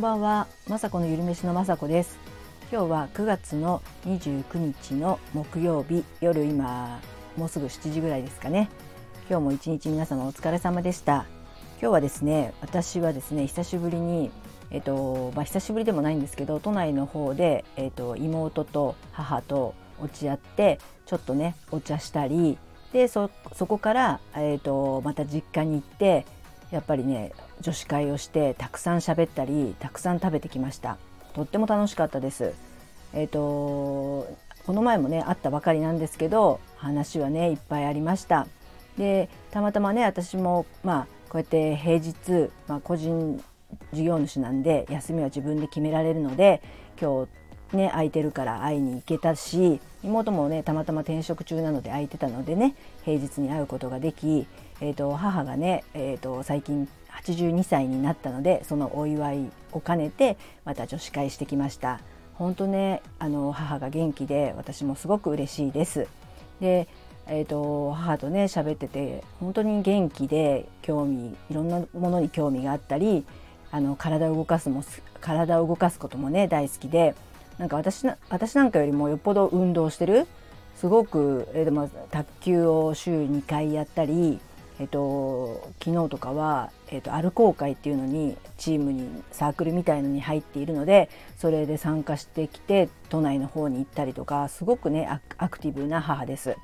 んばんは、まさこのゆるめしのまさこです。今日は9月の29日の木曜日、夜今もうすぐ7時ぐらいですかね。今日も一日皆様お疲れ様でした。今日はですね、私はですね、久しぶりにえっとまあ、久しぶりでもないんですけど都内の方で、えっと、妹と母と落ち合ってちょっとねお茶したりでそこから、えっと、また実家に行ってやっぱりね女子会をしてたくさん喋ったりたくさん食べてきました。とっても楽しかったです。えっ、とこの前もね会ったばかりなんですけど話はねいっぱいありました。でたまたまね私もまあこうやって平日、まあ、個人事業主なんで休みは自分で決められるので今日ね空いてるから会いに行けたし妹もねたまたま転職中なので空いてたのでね平日に会うことができ、えーと、母がね、えーと、最近82歳になったのでそのお祝いを兼ねてまた女子会してきました。本当ねあの母が元気で私もすごく嬉しいです。でえーと母とね喋ってて本当に元気で興味いろんなものに興味があったりあの体を動かすも体を動かすこともね大好きでなんか私私なんかよりもよっぽど運動してるすごく、えー、でも卓球を週2回やったり、えーと、昨日とかは、えーと、アルコー会っていうのにチームにサークルみたいのに入っているのでそれで参加してきて都内の方に行ったりとかすごくねアクティブな母です。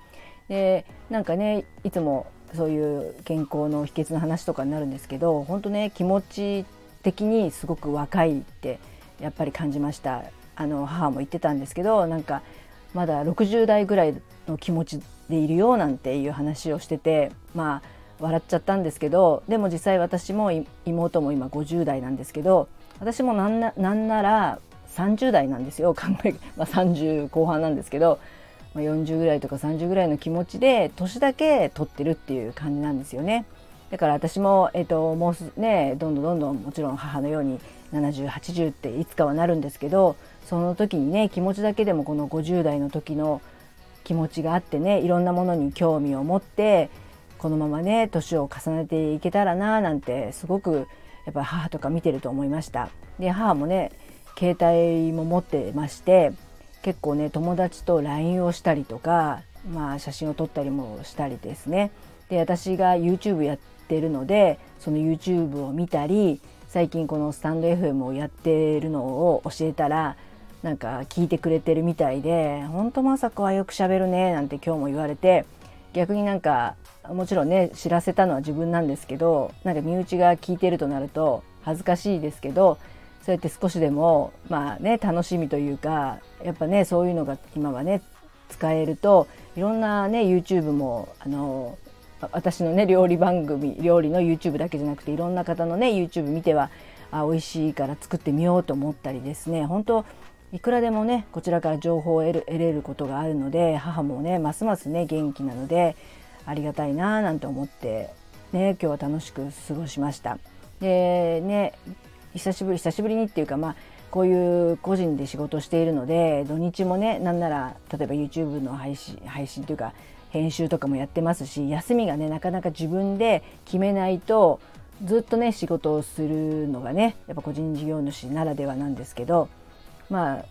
でなんかねいつもそういう健康の秘訣の話とかになるんですけど本当ね気持ち的にすごく若いってやっぱり感じましたあの母も言ってたんですけどなんかまだ60代ぐらいの気持ちでいるよなんていう話をしててまあ笑っちゃったんですけどでも実際私も妹も今50代なんですけど私もなんななんなら30代なんですよ考え、まあ、30後半なんですけど、まあ、40ぐらいとか30ぐらいの気持ちで年だけ取ってるっていう感じなんですよね。だから私も、えーと、もうねどんどんどんどんもちろん母のように7080っていつかはなるんですけどその時にね気持ちだけでもこの50代の時の気持ちがあってねいろんなものに興味を持ってこのままね年を重ねていけたらななんてすごくやっぱ母とか見てると思いました。で母もね携帯も持ってまして結構ね友達と LINE をしたりとか、まあ、写真を撮ったりもしたりですねで私が YouTube やってるのでその YouTube を見たり最近このスタンド FM をやってるのを教えたらなんか聞いてくれてるみたいで「ほんとまさかはよくしゃべるね」なんて今日も言われて逆になんかもちろんね知らせたのは自分なんですけどなんか身内が聞いてるとなると恥ずかしいですけどそうやって少しでもまあね楽しみというかやっぱねそういうのが今はね使えるといろんなね YouTube もあの私のね料理番組料理の YouTube だけじゃなくていろんな方のね YouTube 見てはあ美味しいから作ってみようと思ったりですね。本当いくらでもねこちらから情報を得る得れることがあるので母もねますますね元気なのでありがたいななんて思ってね今日は楽しく過ごしました。でね久しぶり久しぶりにっていうかまあこういう個人で仕事しているので土日もねなんなら例えば YouTube の配信配信というか編集とかもやってますし休みがねなかなか自分で決めないとずっとね仕事をするのがねやっぱ個人事業主ならではなんですけどまあ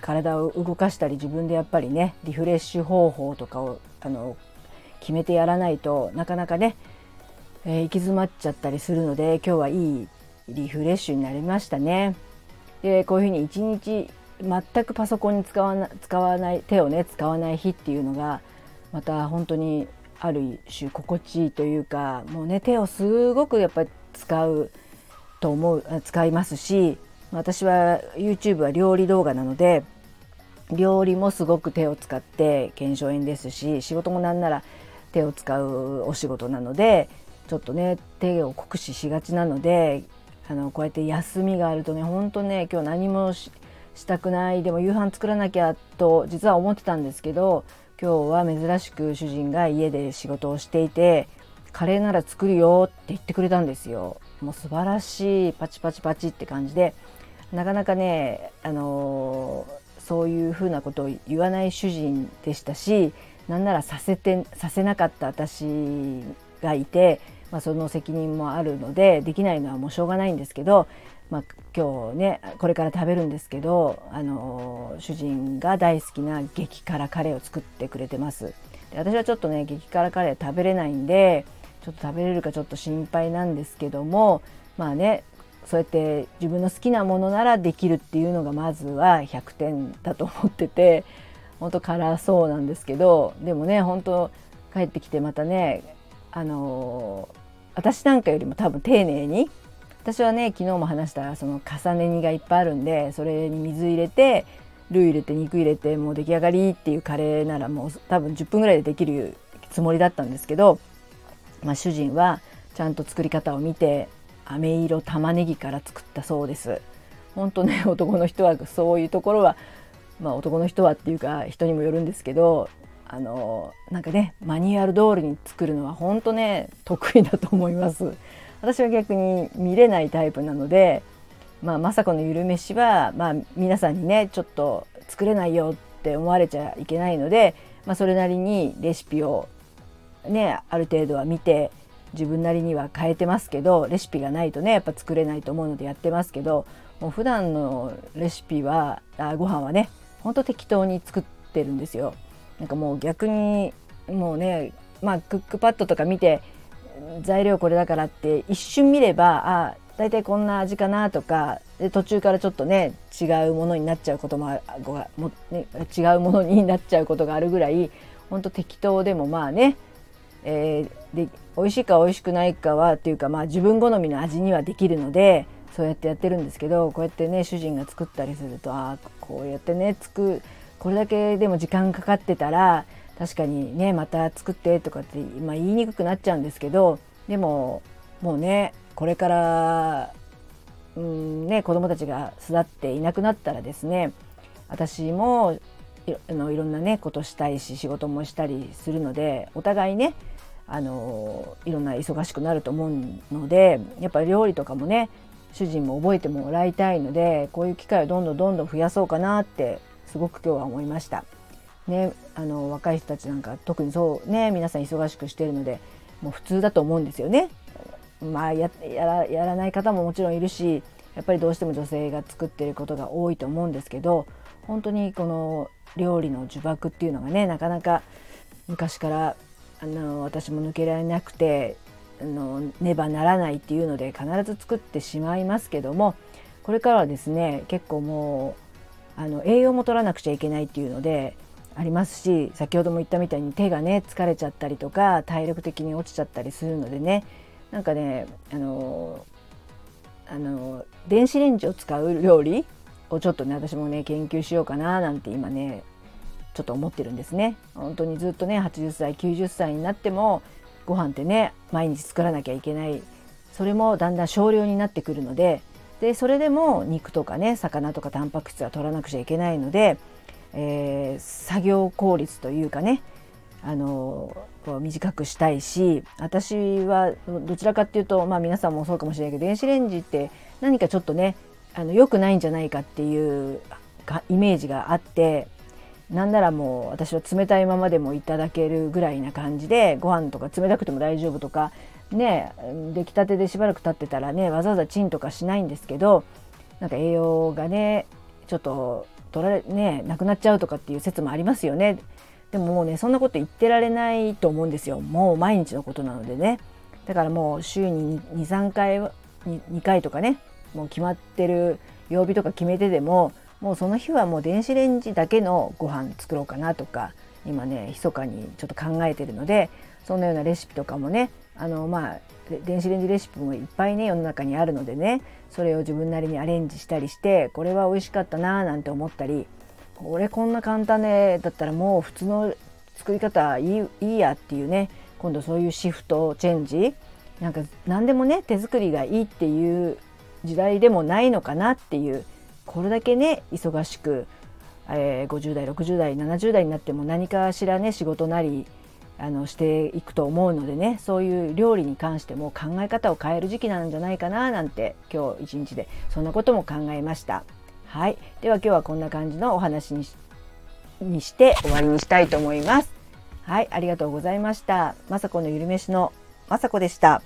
体を動かしたり自分でやっぱりねリフレッシュ方法とかをあの決めてやらないとなかなかね、えー、行き詰まっちゃったりするので今日はいいリフレッシュになりましたね。でこういうふうに一日全くパソコンに使わな使わない手をね使わない日っていうのがまた本当にある種心地いいというかもうね手をすごくやっぱり使うと思う使いますし私は YouTube は料理動画なので料理もすごく手を使って腱鞘炎ですし仕事もなんなら手を使うお仕事なのでちょっとね手を酷使しがちなのであのこうやって休みがあるとねほんとね今日何もしたくないでも夕飯作らなきゃと実は思ってたんですけど今日は珍しく主人が家で仕事をしていてカレーなら作るよって言ってくれたんですよ。もう素晴らしいパチパチパチって感じでなかなかね、あの、そういうふうなことを言わない主人でしたしなんならさせてさせなかった私がいて、まあ、その責任もあるのでできないのはもうしょうがないんですけどまあ、今日ねこれから食べるんですけどあの主人が大好きな激辛カレーを作ってくれてます。で私はちょっとね激辛カレー食べれないんでちょっと食べれるかちょっと心配なんですけどもまあねそうやって自分の好きなものならできるっていうのがまずは100点だと思ってて本当辛そうなんですけどでもね本当帰ってきてまたねあの私なんかよりも多分丁寧に私はね昨日も話したその重ね煮がいっぱいあるんでそれに水入れてルー入れて肉入れてもう出来上がりっていうカレーならもう多分10分ぐらいでできるつもりだったんですけど、まあ、主人はちゃんと作り方を見て飴色玉ねぎから作ったそうです。本当ね 男の人はそういうところはまあ男の人はっていうか人にもよるんですけどあのなんかねマニュアル通りに作るのは本当ね得意だと思います。私は逆に見れないタイプなので、まあ、雅子のゆるめしは、まあ、皆さんにねちょっと作れないよって思われちゃいけないので、まあ、それなりにレシピをねある程度は見て自分なりには変えてますけどレシピがないとねやっぱ作れないと思うのでやってますけどもう普段のレシピはあご飯はねほんと適当に作ってるんですよ。なんかもう逆にもうねまあクックパッドとか見て材料これだからって一瞬見ればあ大体こんな味かなとかで途中からちょっとね違うものになっちゃうこともも、ね、違うものになっちゃうことがあるぐらいほんと適当でもまあね、えー、で美味しいか美味しくないかはっていうかまあ自分好みの味にはできるのでそうやってやってるんですけどこうやってね主人が作ったりするとああこうやってね作るこれだけでも時間かかってたら確かにねまた作ってとかって、まあ、言いにくくなっちゃうんですけどでももうねこれからうんね子供たちが巣立っていなくなったらですね私もいのいろんなねことしたいし仕事もしたりするのでお互いねあのいろんな忙しくなると思うのでやっぱり料理とかもね主人も覚えてもらいたいのでこういう機会をどんどんどんどん増やそうかなってすごく今日は思いました。ね、あの若い人たちなんか特にそうね皆さん忙しくしてるのでもう普通だと思うんですよね。まあやらやらない方ももちろんいるしやっぱりどうしても女性が作ってることが多いと思うんですけど本当にこの料理の呪縛っていうのがねなかなか昔からあの私も抜けられなくてあのねばならないっていうので必ず作ってしまいますけどもこれからはですね結構もうあの栄養も取らなくちゃいけないっていうのでありますし先ほども言ったみたいに手がね疲れちゃったりとか体力的に落ちちゃったりするのでねなんかねあのあの電子レンジを使う料理をちょっとね私もね研究しようかななんて今ねちょっと思ってるんですね。本当にずっとね80歳90歳になってもご飯ってね毎日作らなきゃいけないそれもだんだん少量になってくるのででそれでも肉とかね魚とかタンパク質は取らなくちゃいけないのでえー、作業効率というかねあの短くしたいし私はどちらかっていうとまあ皆さんもそうかもしれないけど電子レンジって何かちょっとねあの良くないんじゃないかっていうイメージがあってなんならもう私は冷たいままでもいただけるぐらいな感じでご飯とか冷たくても大丈夫とかね出来たてでしばらく経ってたらねわざわざチンとかしないんですけどなんか栄養がねちょっと取られねなくなっちゃうとかっていう説もありますよね。でももうねそんなこと言ってられないと思うんですよ。もう毎日のことなのでね。だからもう週に23回 2, 2回とかねもう決まってる曜日とか決めてでももうその日はもう電子レンジだけのご飯作ろうかなとか今ね密かにちょっと考えてるのでそんなようなレシピとかもねあのまあ電子レンジレシピもいっぱいね世の中にあるのでねそれを自分なりにアレンジしたりしてこれは美味しかったなーなんて思ったりこれこんな簡単でだったらもう普通の作り方いいいいやっていうね今度そういうシフトチェンジなんか何でもね手作りがいいっていう時代でもないのかなっていうこれだけね忙しく、えー、50代60代70代になっても何かしらね仕事なりあのしていくと思うのでねそういう料理に関しても考え方を変える時期なんじゃないかななんて今日一日でそんなことも考えました。はい、では今日はこんな感じのお話ににして終わりにしたいと思います。はい、ありがとうございました。まさこのゆるめしのまさこでした。